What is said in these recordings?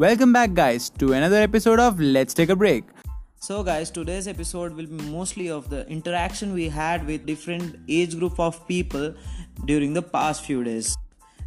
Welcome back, guys, to another episode of Let's Take a Break. So, guys, today's episode will be mostly of the interaction we had with different age group of people during the past few days.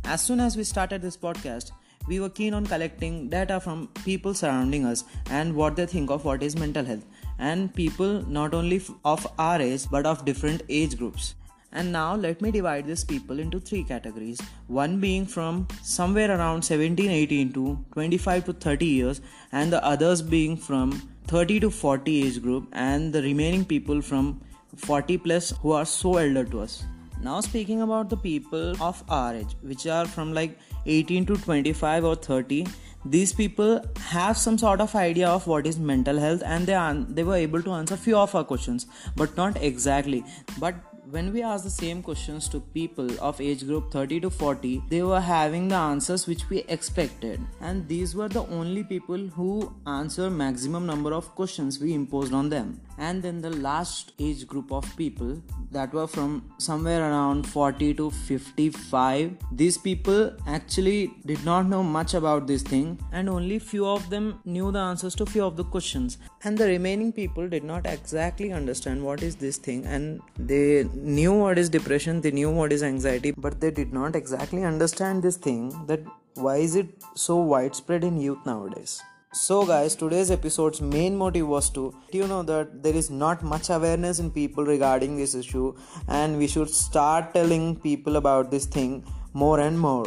As soon as we started this podcast, we were keen on collecting data from people surrounding us and what they think of what is mental health and people not only of our age but of different age groups and now let me divide these people into three categories. One being from somewhere around 17 18 to 25 to 30 years and the others being from 30 to 40 age group and the remaining people from 40 plus who are so elder to us. Now speaking about the people of our age which are from like 18 to 25 or 30 these people have some sort of idea of what is mental health and they are they were able to answer few of our questions but not exactly. But when we asked the same questions to people of age group 30 to 40 they were having the answers which we expected. And these were the only people who answer maximum number of questions we imposed on them. And then the last age group of people that were from somewhere around 40 to 55 these people actually did not know much about this thing and only few of them knew the answers to few of the questions. And the remaining people did not exactly understand what is this thing and they knew what is depression they knew what is anxiety but they did not exactly understand this thing that why is it so widespread in youth nowadays so, guys, today's episode's main motive was to you know that there is not much awareness in people regarding this issue, and we should start telling people about this thing more and more.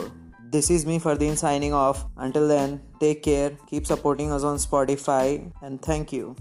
This is me, Fardeen, signing off. Until then, take care, keep supporting us on Spotify, and thank you.